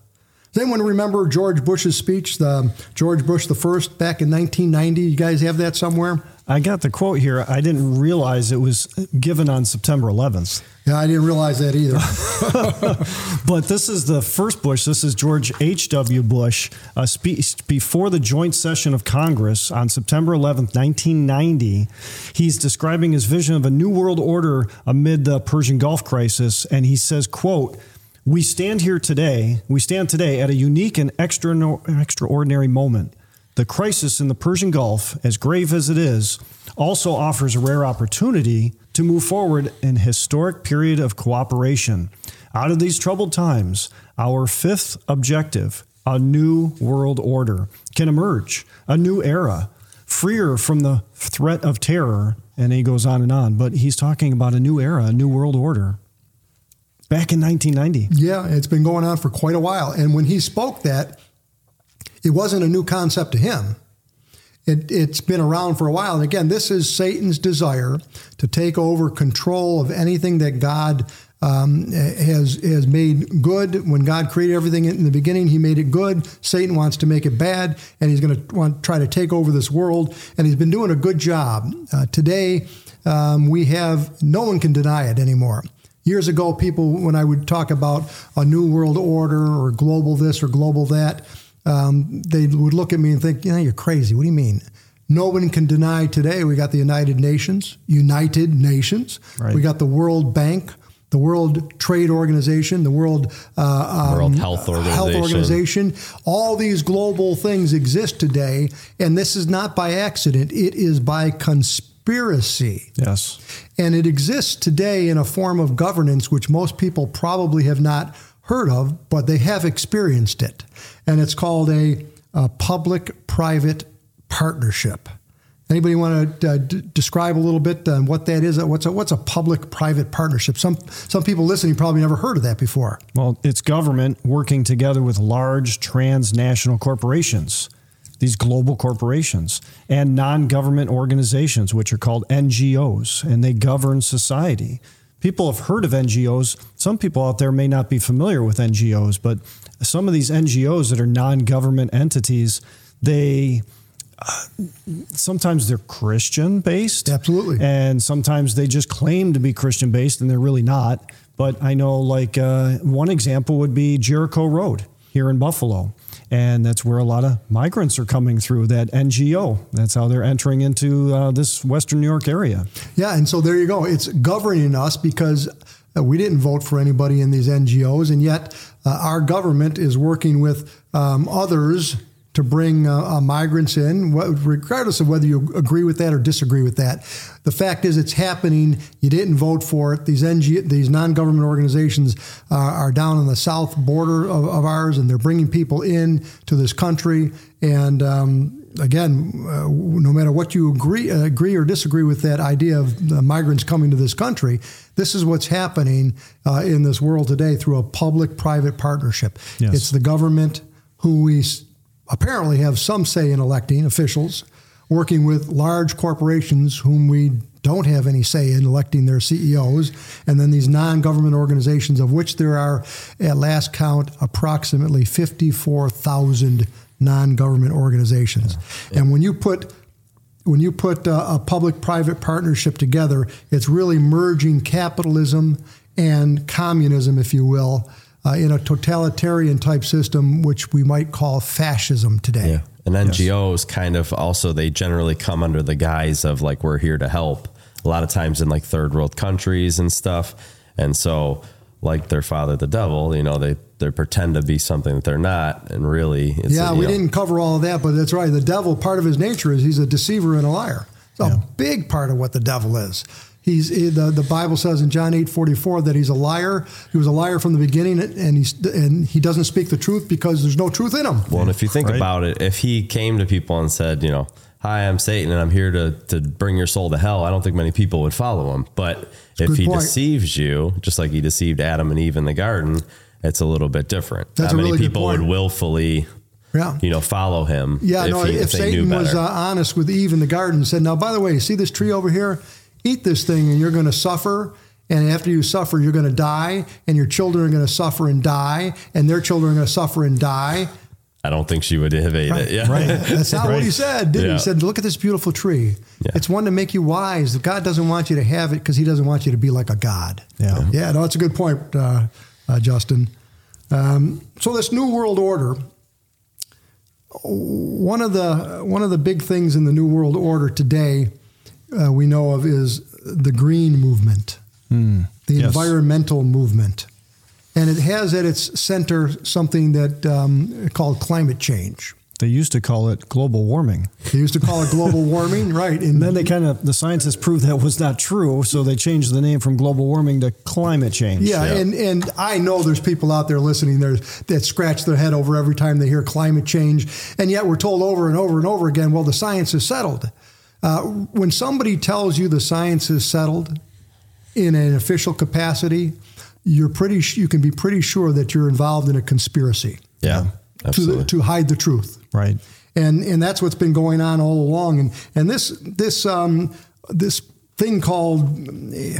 Does anyone remember George Bush's speech, the George Bush the first, back in 1990? You guys have that somewhere? I got the quote here. I didn't realize it was given on September 11th. Yeah, I didn't realize that either. but this is the first Bush. This is George H.W. Bush uh, speech before the joint session of Congress on September 11th, 1990. He's describing his vision of a new world order amid the Persian Gulf crisis. And he says, quote, we stand here today, we stand today at a unique and extra, extraordinary moment. The crisis in the Persian Gulf, as grave as it is, also offers a rare opportunity to move forward an historic period of cooperation. Out of these troubled times, our fifth objective, a new world order, can emerge, a new era, freer from the threat of terror. And he goes on and on, but he's talking about a new era, a new world order. Back in 1990. Yeah, it's been going on for quite a while. And when he spoke that, it wasn't a new concept to him. It, has been around for a while. And again, this is Satan's desire to take over control of anything that God um, has has made good. When God created everything in the beginning, He made it good. Satan wants to make it bad, and he's going to want try to take over this world. And he's been doing a good job. Uh, today, um, we have no one can deny it anymore. Years ago, people, when I would talk about a new world order or global this or global that, um, they would look at me and think, "Yeah, you're crazy. What do you mean?" No one can deny today we got the United Nations, United Nations. Right. We got the World Bank, the World Trade Organization, the World uh, um, World Health Organization. Organization. All these global things exist today, and this is not by accident. It is by conspiracy. Yes. And it exists today in a form of governance which most people probably have not heard of, but they have experienced it. And it's called a, a public private partnership. Anybody want to uh, d- describe a little bit uh, what that is? What's a, what's a public private partnership? Some, some people listening probably never heard of that before. Well, it's government working together with large transnational corporations, these global corporations, and non government organizations, which are called NGOs, and they govern society. People have heard of NGOs. Some people out there may not be familiar with NGOs, but some of these NGOs that are non government entities, they sometimes they're Christian based. Absolutely. And sometimes they just claim to be Christian based and they're really not. But I know, like, uh, one example would be Jericho Road here in Buffalo. And that's where a lot of migrants are coming through that NGO. That's how they're entering into uh, this Western New York area. Yeah, and so there you go. It's governing us because uh, we didn't vote for anybody in these NGOs, and yet uh, our government is working with um, others to bring uh, uh, migrants in, regardless of whether you agree with that or disagree with that. The fact is, it's happening. You didn't vote for it. These NG, these non-government organizations uh, are down on the south border of, of, ours, and they're bringing people in to this country. And um, again, uh, no matter what you agree, uh, agree or disagree with that idea of migrants coming to this country, this is what's happening uh, in this world today through a public-private partnership. Yes. It's the government who we apparently have some say in electing officials, working with large corporations whom we don't have any say in electing their CEOs, and then these non government organizations, of which there are, at last count, approximately 54,000 non government organizations. Yeah. And when you put when you put uh, a, a public private partnership together, it's really merging capitalism and communism, if you will, uh, in a totalitarian type system, which we might call fascism today. Yeah. And NGOs yes. kind of also, they generally come under the guise of like, we're here to help. A lot of times in like third world countries and stuff. And so, like their father, the devil, you know, they, they pretend to be something that they're not. And really, yeah, we know, didn't cover all of that, but that's right. The devil, part of his nature is he's a deceiver and a liar. It's yeah. a big part of what the devil is. He's the, the Bible says in John eight forty four that he's a liar. He was a liar from the beginning, and he's and he doesn't speak the truth because there's no truth in him. Well, and if you think right? about it, if he came to people and said, you know, "Hi, I'm Satan, and I'm here to to bring your soul to hell," I don't think many people would follow him. But That's if he point. deceives you, just like he deceived Adam and Eve in the garden, it's a little bit different. That's Not many really people would willfully yeah. you know, follow him. Yeah, if no, he, if, if Satan was uh, honest with Eve in the garden and said, now, by the way, see this tree over here? Eat this thing and you're going to suffer. And after you suffer, you're going to die, and your children are going to suffer and die, and their children are going to suffer and die. I don't think she would have ate right, it. Yeah. Right. That's not right. what he said, did yeah. he? He said, Look at this beautiful tree. Yeah. It's one to make you wise. God doesn't want you to have it because he doesn't want you to be like a God. Yeah. Yeah, no, that's a good point, uh, uh, Justin. Um, so this new world order, one of the one of the big things in the new world order today uh, we know of is the green movement, mm, the yes. environmental movement. And it has at its center something that um, called climate change. They used to call it global warming. They used to call it global warming, right? And then they kind of the scientists proved that was not true, so they changed the name from global warming to climate change. Yeah, yeah. and and I know there's people out there listening there that scratch their head over every time they hear climate change, and yet we're told over and over and over again, well, the science is settled. Uh, when somebody tells you the science is settled in an official capacity, you're pretty you can be pretty sure that you're involved in a conspiracy. Yeah, to to hide the truth. Right. And and that's what's been going on all along. And and this this um, this thing called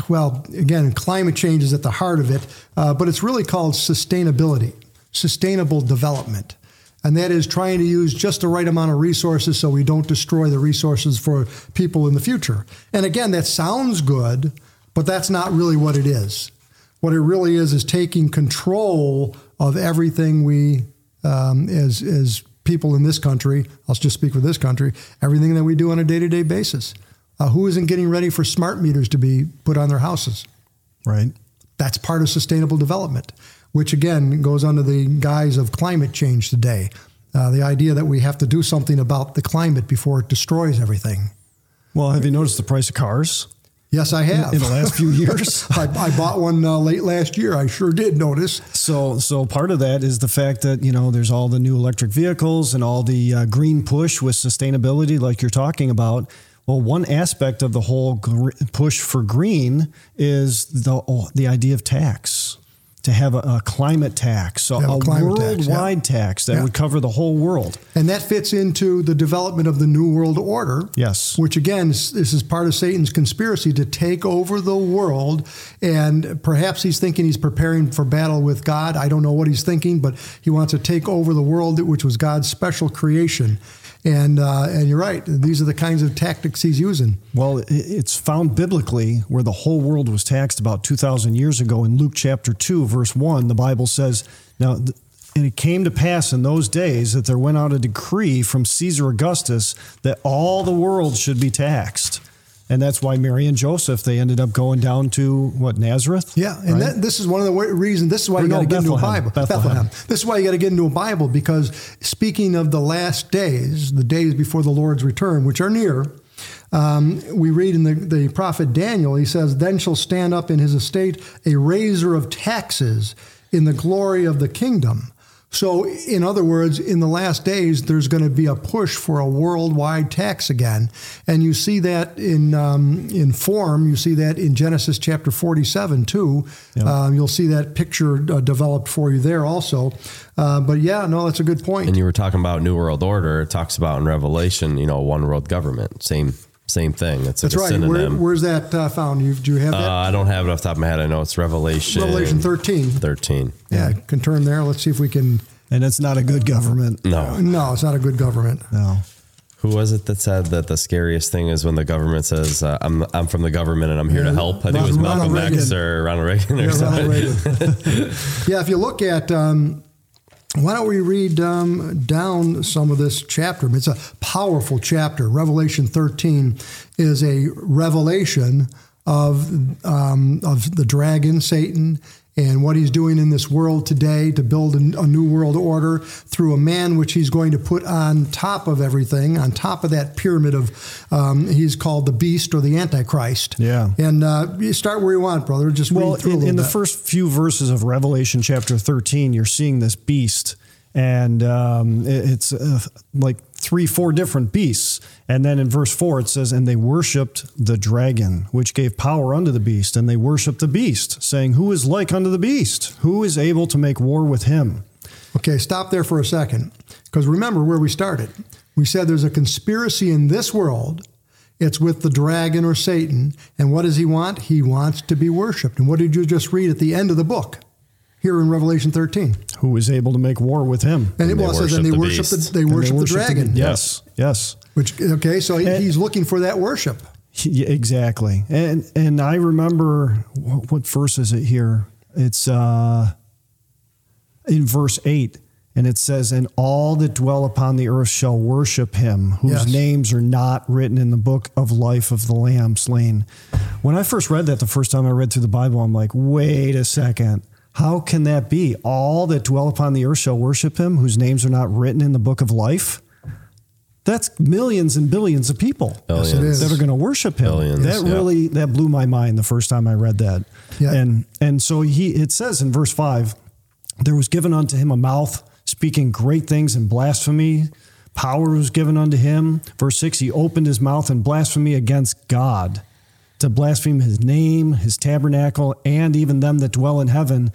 well again climate change is at the heart of it, uh, but it's really called sustainability, sustainable development and that is trying to use just the right amount of resources so we don't destroy the resources for people in the future. And again, that sounds good, but that's not really what it is. What it really is is taking control of everything we, um, as as people in this country, I'll just speak for this country, everything that we do on a day to day basis. Uh, who isn't getting ready for smart meters to be put on their houses? Right. That's part of sustainable development, which again goes under the guise of climate change today. Uh, the idea that we have to do something about the climate before it destroys everything. Well, have you noticed the price of cars Yes, I have. in the last few years? I, I bought one uh, late last year. I sure did notice. So, so part of that is the fact that you know there's all the new electric vehicles and all the uh, green push with sustainability, like you're talking about. Well, one aspect of the whole gr- push for green is the oh, the idea of tax. To have a, a climate tax, so a a, climate tax, worldwide yeah. tax that Yeah. would cover the whole world. And that fits into the development of the New World Order. Yes. Which again, this is part of Satan's conspiracy to take over the world. And perhaps he's thinking he's preparing for battle with God. I don't know what he's thinking, but he wants to take over the world, which was God's special creation. And uh, and you're right. These are the kinds of tactics he's using. Well, it's found biblically where the whole world was taxed about 2,000 years ago. In Luke chapter 2, verse 1, the Bible says, Now, and it came to pass in those days that there went out a decree from Caesar Augustus that all the world should be taxed. And that's why Mary and Joseph, they ended up going down to what, Nazareth? Yeah, and Right? that, this is one of the reasons. This is why Or you no, got to get into a Bethlehem. Bible. Bethlehem. This is why you got to get into a Bible because speaking of the last days, the days before the Lord's return, which are near, um, we read in the, the prophet Daniel. He says, "Then shall stand up in his estate a raiser of taxes in the glory of the kingdom." So, in other words, in the last days, there's going to be a push for a worldwide tax again, and you see that in um, in form. You see that in Genesis chapter 47 too. Um, you'll see that picture uh, developed for you there also. Uh, but yeah, no, that's a good point. And you were talking about New World Order. It talks about in Revelation, you know, one world government. Same same thing. It's like that's a right. Where, synonym. where's that uh, found? You, do you have uh, that? I don't have it off the top of my head. I know it's Revelation. Revelation 13. 13. Yeah, can turn there. Let's see if we can. and it's not a good government. No. No, it's not a good government. No. Who was it that said that the scariest thing is when the government says, uh, "I'm I'm from the government and I'm here to help"? I think it was Ronald Malcolm X or Ronald Reagan or Yeah, something. Ronald Reagan. yeah, if you look at, um, why don't we read um, down some of this chapter? It's a powerful chapter. Revelation 13 is a revelation of um, of the dragon, Satan. And what he's doing in this world today to build a, a new world order through a man which he's going to put on top of everything, on top of that pyramid of, um, he's called the beast or the antichrist. Yeah. And uh, you start where you want, brother. Just Well, read through a in, in the first few verses of Revelation chapter 13, you're seeing this beast, and um, it- it's uh, like three, four different beasts. And then in verse 4, it says, And they worshiped the dragon, which gave power unto the beast. And they worshiped the beast, saying, Who is like unto the beast? Who is able to make war with him? Okay, stop there for a second. Because remember where we started. We said there's a conspiracy in this world. It's with the dragon or Satan. And what does he want? He wants to be worshiped. And what did you just read at the end of the book? Here in Revelation 13. Who is able to make war with him? And it And they well, it says, and they the worship the, they worship the worship dragon. yes, yes. Which okay, so he- And- he's looking for that worship. Yeah, exactly. And and I remember wh- what verse is it here? It's uh in verse 8 and it says and all that dwell upon the earth shall worship him whose Yes. names are not written in the book of life of the lamb slain. When I first read that the first time I read through the Bible I'm like, "Wait a second. How can that be? All that dwell upon the earth shall worship him whose names are not written in the book of life?" That's millions and billions of people Billions. that are going to worship him. Billions, that yeah. really that blew my mind the first time I read that. Yeah. And and so he it says in verse 5 there was given unto him a mouth speaking great things and blasphemy power was given unto him verse 6 he opened his mouth in blasphemy against God to blaspheme his name his tabernacle and even them that dwell in heaven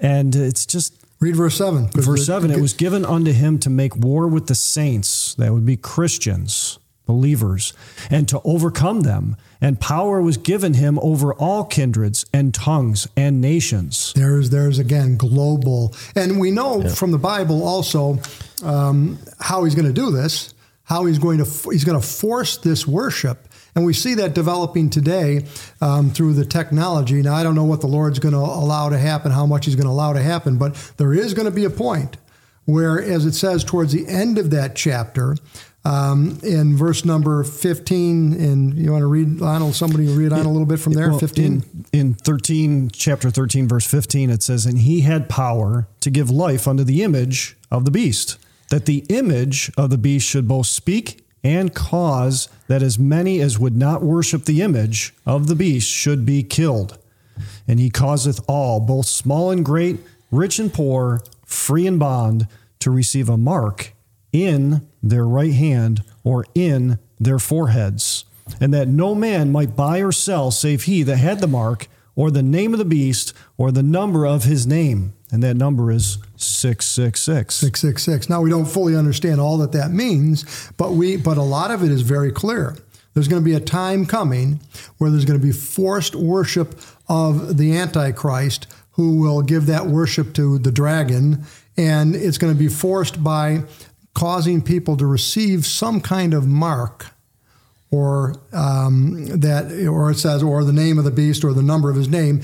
and it's just Read verse 7. Verse 7 it was given unto him to make war with the saints, that would be Christians, believers, and to overcome them. And power was given him over all kindreds and tongues and nations. There's there's again global, and we know from the Bible also um, how he's going to do this. How he's going to he's going to force this worship, and we see that developing today um, through the technology. Now I don't know what the Lord's going to allow to happen, how much He's going to allow to happen, but there is going to be a point where, as it says towards the end of that chapter, Um, in verse number 15, and you want to read, Lionel, somebody read on a little bit from there? Well, 15? In, in 13, chapter 13, verse 15, it says, And he had power to give life unto the image of the beast, that the image of the beast should both speak and cause that as many as would not worship the image of the beast should be killed. And he causeth all, both small and great, rich and poor, free and bond, to receive a mark in their right hand or in their foreheads, and that no man might buy or sell save he that had the mark, or the name of the beast, or the number of his name. And that number is 666. 666. Now we don't fully understand all that that means, but we but a lot of it is very clear. There's going to be a time coming where there's going to be forced worship of the antichrist who will give that worship to the dragon and it's going to be forced by causing people to receive some kind of mark or um, that or it says or the name of the beast or the number of his name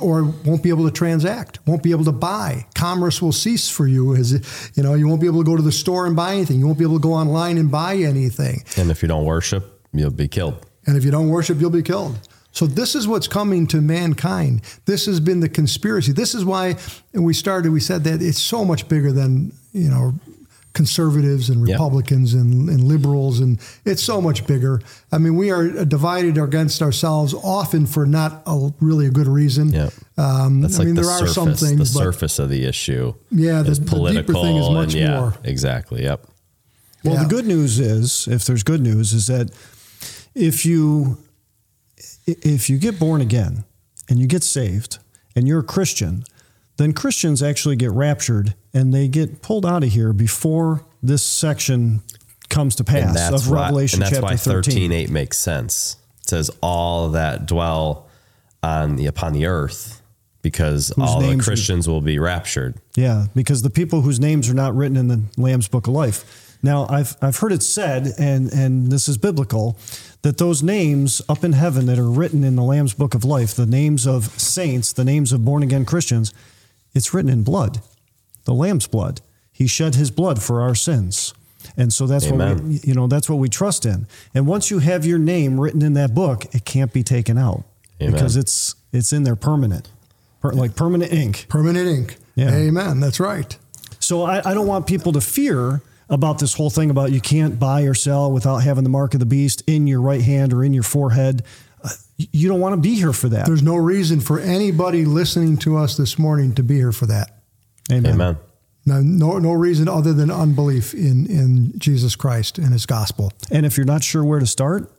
or won't be able to transact, won't be able to buy. Commerce will cease for you. As you know, you won't be able to go to the store and buy anything. You won't be able to go online and buy anything. And if you don't worship, you'll be killed. And if you don't worship, you'll be killed. So this is what's coming to mankind. This has been the conspiracy. This is why we started. We said that it's so much bigger than you know conservatives and Yep. Republicans and, and liberals, and it's so much bigger. I mean, we are divided against ourselves often for not a really a good reason. Yeah. Um, That's I like mean, the there surface, are some things, the but surface of the issue. Yeah, the- is the deeper political thing is much and yeah, more. exactly. Yep. Well, Yeah. the good news is, if there's good news, is that if you if you get born again and you get saved and you're a Christian, then Christians actually get raptured and they get pulled out of here before this section comes to pass of why, Revelation and that's chapter why 13. 13 8 makes sense. It says all that dwell on the upon the earth because all the Christians will be raptured. Yeah, because the people whose names are not written in the Lamb's Book of Life. Now, I've I've heard it said, and and this is biblical, that those names up in heaven that are written in the Lamb's Book of Life, the names of saints, the names of born again Christians, it's written in blood, the Lamb's blood. He shed His blood for our sins, and so that's what we, you know that's what we trust in. And once you have your name written in that book, it can't be taken out Amen. because it's it's in there permanent, per, like permanent ink. permanent ink. Yeah. Amen. That's right. So I, I don't want people to fear about this whole thing about you can't buy or sell without having the mark of the beast in your right hand or in your forehead. Uh, you don't want to be here for that. There's no reason for anybody listening to us this morning to be here for that. Amen. Amen. No, no, no reason other than unbelief in, in Jesus Christ and his gospel. And if you're not sure where to start,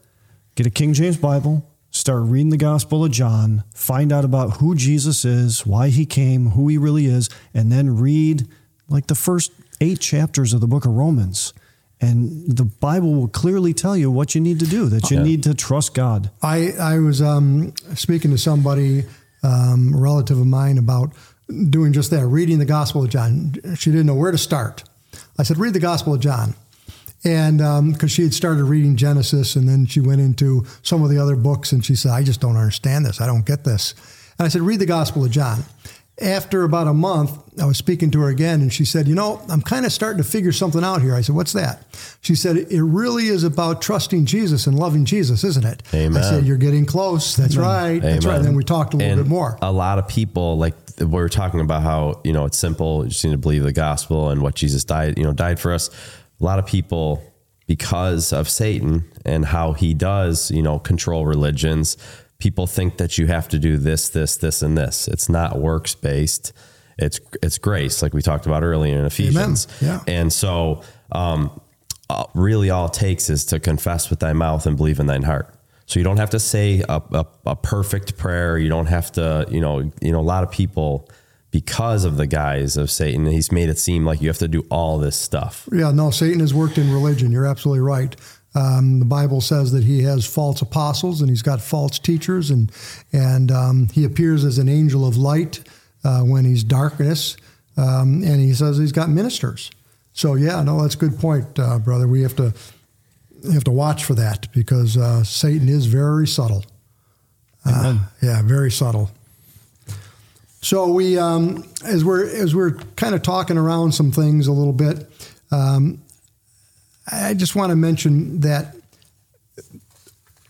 get a King James Bible, start reading the Gospel of John, find out about who Jesus is, why he came, who he really is, and then read like the first eight chapters of the book of Romans. And the Bible will clearly tell you what you need to do, that you Yeah. need to trust God. I, I was um, speaking to somebody, um, a relative of mine, about doing just that, reading the Gospel of John. She didn't know where to start. I said, read the Gospel of John. And because she had started reading Genesis and then she went into some of the other books and she said, I just don't understand this. I don't get this. And I said, read the Gospel of John. After about a month, I was speaking to her again and she said, You know, I'm kind of starting to figure something out here. I said, What's that? She said, It really is about trusting Jesus and loving Jesus, isn't it? Amen. I said, You're getting close. That's right. That's right. And then we talked a little And bit more. A lot of people like we were talking about how you know it's simple. You just need to believe the gospel and what Jesus died. You know, died for us. A lot of people because of Satan and how he does you know control religions. People think that you have to do this, this, this, and this. It's not works based. It's it's grace, like we talked about earlier in Ephesians. Yeah. And so, um, uh, really, all it takes is to confess with thy mouth and believe in thine heart. So you don't have to say a, a, a perfect prayer. You don't have to, you know, you know, a lot of people, because of the guise of Satan, he's made it seem like you have to do all this stuff. Yeah, no, Satan has worked in religion. You're absolutely right. Um, the Bible says that he has false apostles and he's got false teachers, and and um, he appears as an angel of light uh, when he's darkness, um, and he says he's got ministers. So yeah, no, that's a good point, uh, brother. We have to have to watch for that because uh, Satan is very subtle. Uh, yeah, very subtle. So we, um, as we're as we're kind of talking around some things a little bit, um, I just want to mention that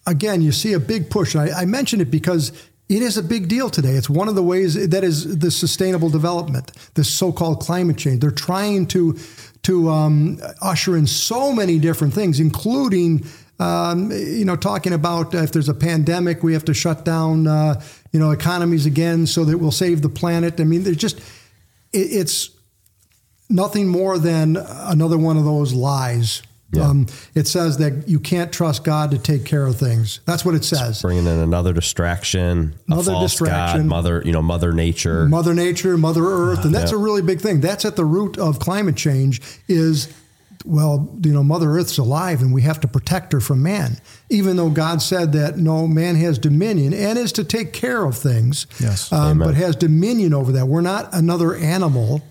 again, you see a big push. I, I mention it because it is a big deal today. It's one of the ways that is the sustainable development, this so-called climate change. They're trying to to um, usher in so many different things, including um, you know talking about if there's a pandemic, we have to shut down uh, you know economies again so that we'll save the planet. I mean, there's just it, it's nothing more than another one of those lies. Yeah. Um, it says that you can't trust God to take care of things. That's what it says. Bringing in another distraction, Another a false distraction. God, mother, you know, Mother Nature. Mother Nature, Mother Earth, and that's Yeah. a really big thing. That's at the root of climate change. Is well, you know, Mother Earth's alive, and we have to protect her from man. Even though God said that no man has dominion and is to take care of things, Yes. um, but has dominion over that. We're not another animal.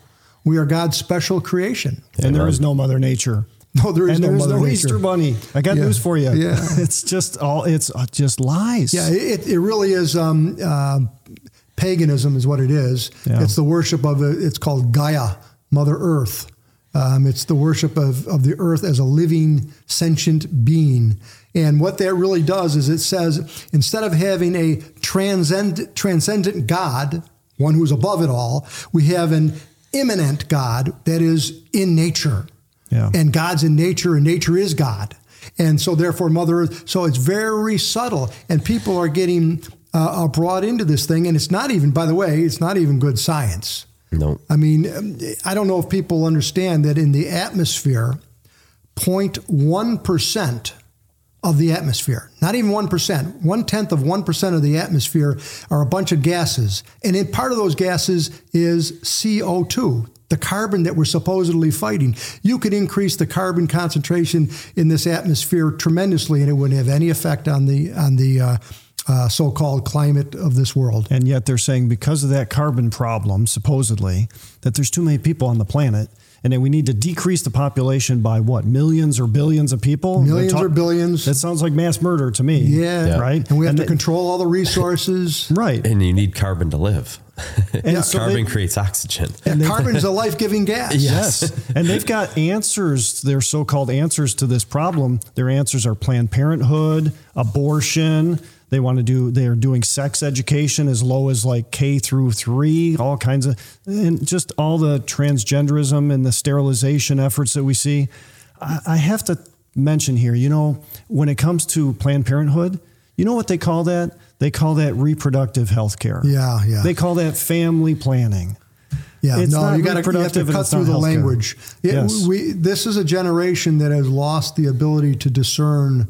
We are God's special creation. And there is no Mother Nature. No, there is and no there's Mother no Nature. Easter Bunny. I got Yeah. news for you. Yeah. it's just all. It's uh, just lies. Yeah, it, it really is. Um, uh, paganism is what it is. Yeah. It's the worship of. It's called Gaia, Mother Earth. Um, it's the worship of, of the earth as a living, sentient being. And what that really does is it says instead of having a transcend, transcendent God, one who's above it all, we have an immanent God that is in nature. Yeah. And God's in nature, and nature is God. And so, therefore, Mother Earth. So it's very subtle, and people are getting uh, uh, brought into this thing. And it's not even, by the way, it's not even good science. no, I mean, um, I don't know if people understand that in the atmosphere, 0.1% of the atmosphere, not even 1%, one tenth of 1% of the atmosphere are a bunch of gases. And in part of those gases is CO2, the carbon that we're supposedly fighting. You could increase the carbon concentration in this atmosphere tremendously, and it wouldn't have any effect on the, on the uh, uh, so called climate of this world. And yet they're saying because of that carbon problem, supposedly, that there's too many people on the planet and that we need to decrease the population by what, millions or billions of people? They're Millions or billions. That sounds like mass murder to me. Yeah. Right? And we have to that- control all the resources. Right. and you need carbon to live. And so carbon they- creates oxygen. and Carbon is a life giving gas. Yes. and they've got answers, their so called answers to this problem. Their answers are Planned Parenthood, abortion. They want to do, they are doing sex education as low as like K through three, all kinds of, and just all the transgenderism and the sterilization efforts that we see. I, I have to mention here, you know, when it comes to Planned Parenthood, you know what they call that? They call that reproductive health care. Yeah, yeah. They call that family planning. Yeah, It's no, you got to you have reproductive to cut through the healthcare. language. Yeah, Yes. we, this is a generation that has lost the ability to discern.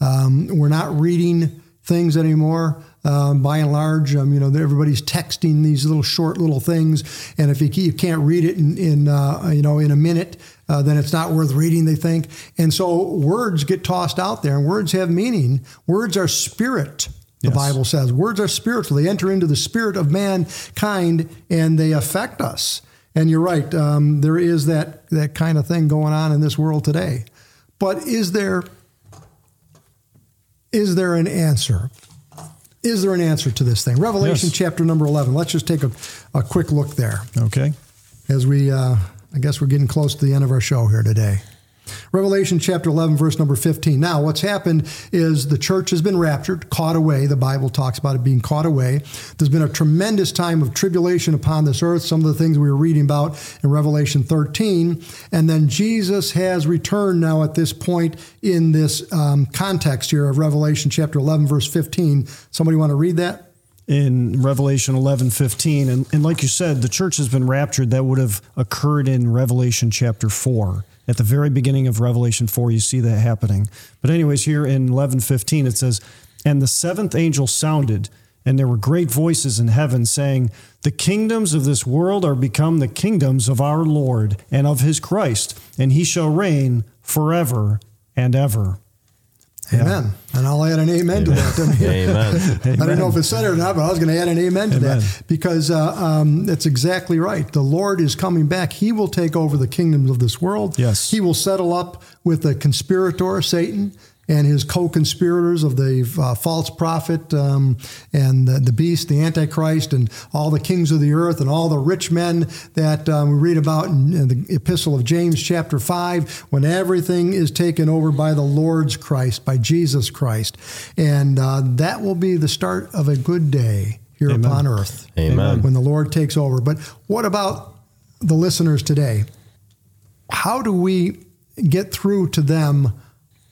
Um, we're not reading things anymore. Um, by and large, um, you know, everybody's texting these little short little things, and if you, you can't read it in, in uh, you know in a minute, uh, then it's not worth reading. They think, and so words get tossed out there, and words have meaning. Words are spirit. The Yes. Bible says words are spiritual. They enter into the spirit of mankind and they affect us. And you're right. Um, there is that that kind of thing going on in this world today. But is there is there an answer? Is there an answer to this thing? Revelation Yes. chapter number eleven. Let's just take a, a quick look there Okay. as we, uh, I guess we're getting close to the end of our show here today. Revelation chapter 11, verse number 15. Now, what's happened is the church has been raptured, caught away. The Bible talks about it being caught away. There's been a tremendous time of tribulation upon this earth, some of the things we were reading about in Revelation 13. And then Jesus has returned now at this point in this um, context here of Revelation chapter 11, verse 15. Somebody want to read that? in Revelation 11, 15. And, and like you said, the church has been raptured. That would have occurred in Revelation chapter 4. At the very beginning of Revelation 4, you see that happening. But, anyways, here in 11, 15, it says, And the seventh angel sounded, and there were great voices in heaven saying, The kingdoms of this world are become the kingdoms of our Lord and of his Christ, and he shall reign forever and ever. Amen. And I'll add an amen, to that. Amen. I don't know if it said it or not, but I was going to add an amen to Amen. that because uh, um, that's exactly right. The Lord is coming back. He will take over the kingdoms of this world. Yes. He will settle up with the conspirator, Satan, and his co-conspirators of the uh, false prophet um, and the, the, beast, the antichrist, and all the kings of the earth and all the rich men that um, we read about in, in, the epistle of James, chapter five, when everything is taken over by the Lord's Christ, by Jesus Christ, and uh, that will be the start of a good day here Amen. upon earth. Amen. When the Lord takes over. But what about the listeners today? How do we get through to them?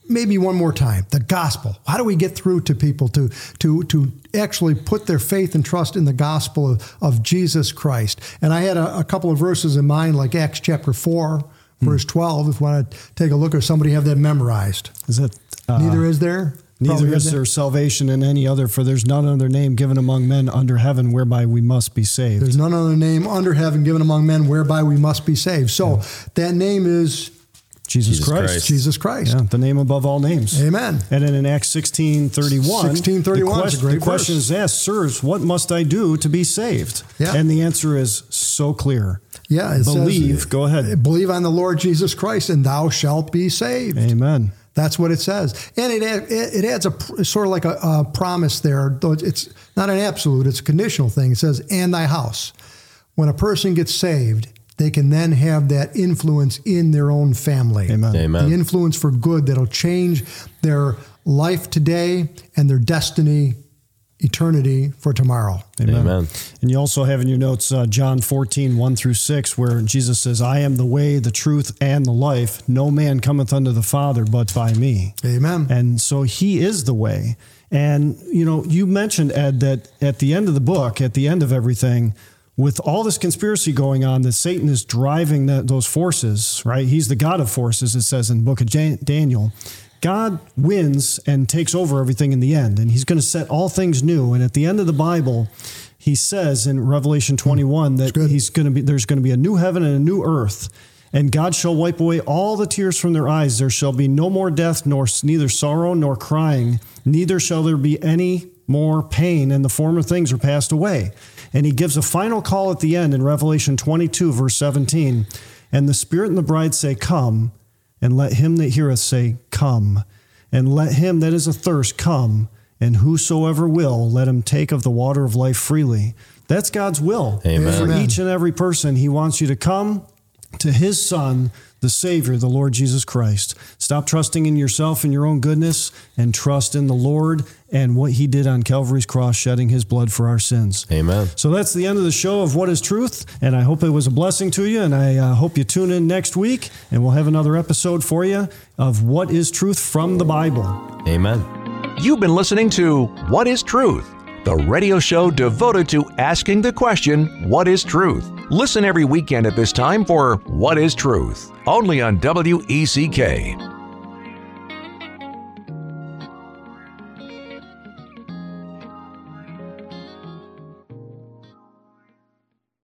Maybe one more time the gospel how do we get through to people to to to actually put their faith and trust in the gospel of, of jesus christ and i had a, a couple of verses in mind like acts chapter 4 hmm. verse 12 if you want to take a look or somebody have that memorized is that uh, neither is there Neither is there salvation in any other, for there's none other name given among men under heaven whereby we must be saved. There's none other name under heaven given among men whereby we must be saved. So yeah. that name is Jesus, Jesus Christ. Christ. Jesus Christ. Yeah, the name above all names. Amen. And then in Acts 16 31, 16, 31 the, question, the question is asked, Sirs, what must I do to be saved? Yeah. And the answer is so clear. Yeah. believe, says, go ahead. Believe on the Lord Jesus Christ, and thou shalt be saved. Amen. That's what it says. And it, it adds a sort of like a, a promise there, though it's not an absolute, it's a conditional thing. It says, and thy house. When a person gets saved, they can then have that influence in their own family. Amen. Amen. The influence for good that'll change their life today and their destiny eternity for tomorrow. Amen. Amen. And you also have in your notes uh, John 14, 1 through 6, where Jesus says, I am the way, the truth, and the life. No man cometh unto the Father but by me. Amen. And so he is the way. And, you know, you mentioned, Ed, that at the end of the book, at the end of everything, with all this conspiracy going on, that Satan is driving that, those forces, right? He's the God of forces, it says in the book of Daniel. God wins and takes over everything in the end, and he's going to set all things new. And at the end of the Bible, he says in Revelation 21 that he's going to be there's going to be a new heaven and a new earth. And God shall wipe away all the tears from their eyes. There shall be no more death, nor neither sorrow nor crying, neither shall there be any more pain, and the former things are passed away. And he gives a final call at the end in Revelation 22, verse 17. And the Spirit and the bride say, Come, and let him that heareth say, Come, and let him that is athirst come, and whosoever will, let him take of the water of life freely. That's God's will Amen. for each and every person. He wants you to come to his Son the Savior, the Lord Jesus Christ. Stop trusting in yourself and your own goodness and trust in the Lord and what He did on Calvary's cross, shedding His blood for our sins. Amen. So that's the end of the show of What is Truth. And I hope it was a blessing to you. And I uh, hope you tune in next week and we'll have another episode for you of What is Truth from the Bible. Amen. You've been listening to What is Truth, the radio show devoted to asking the question, What is Truth? Listen every weekend at this time for What is Truth, only on WECK.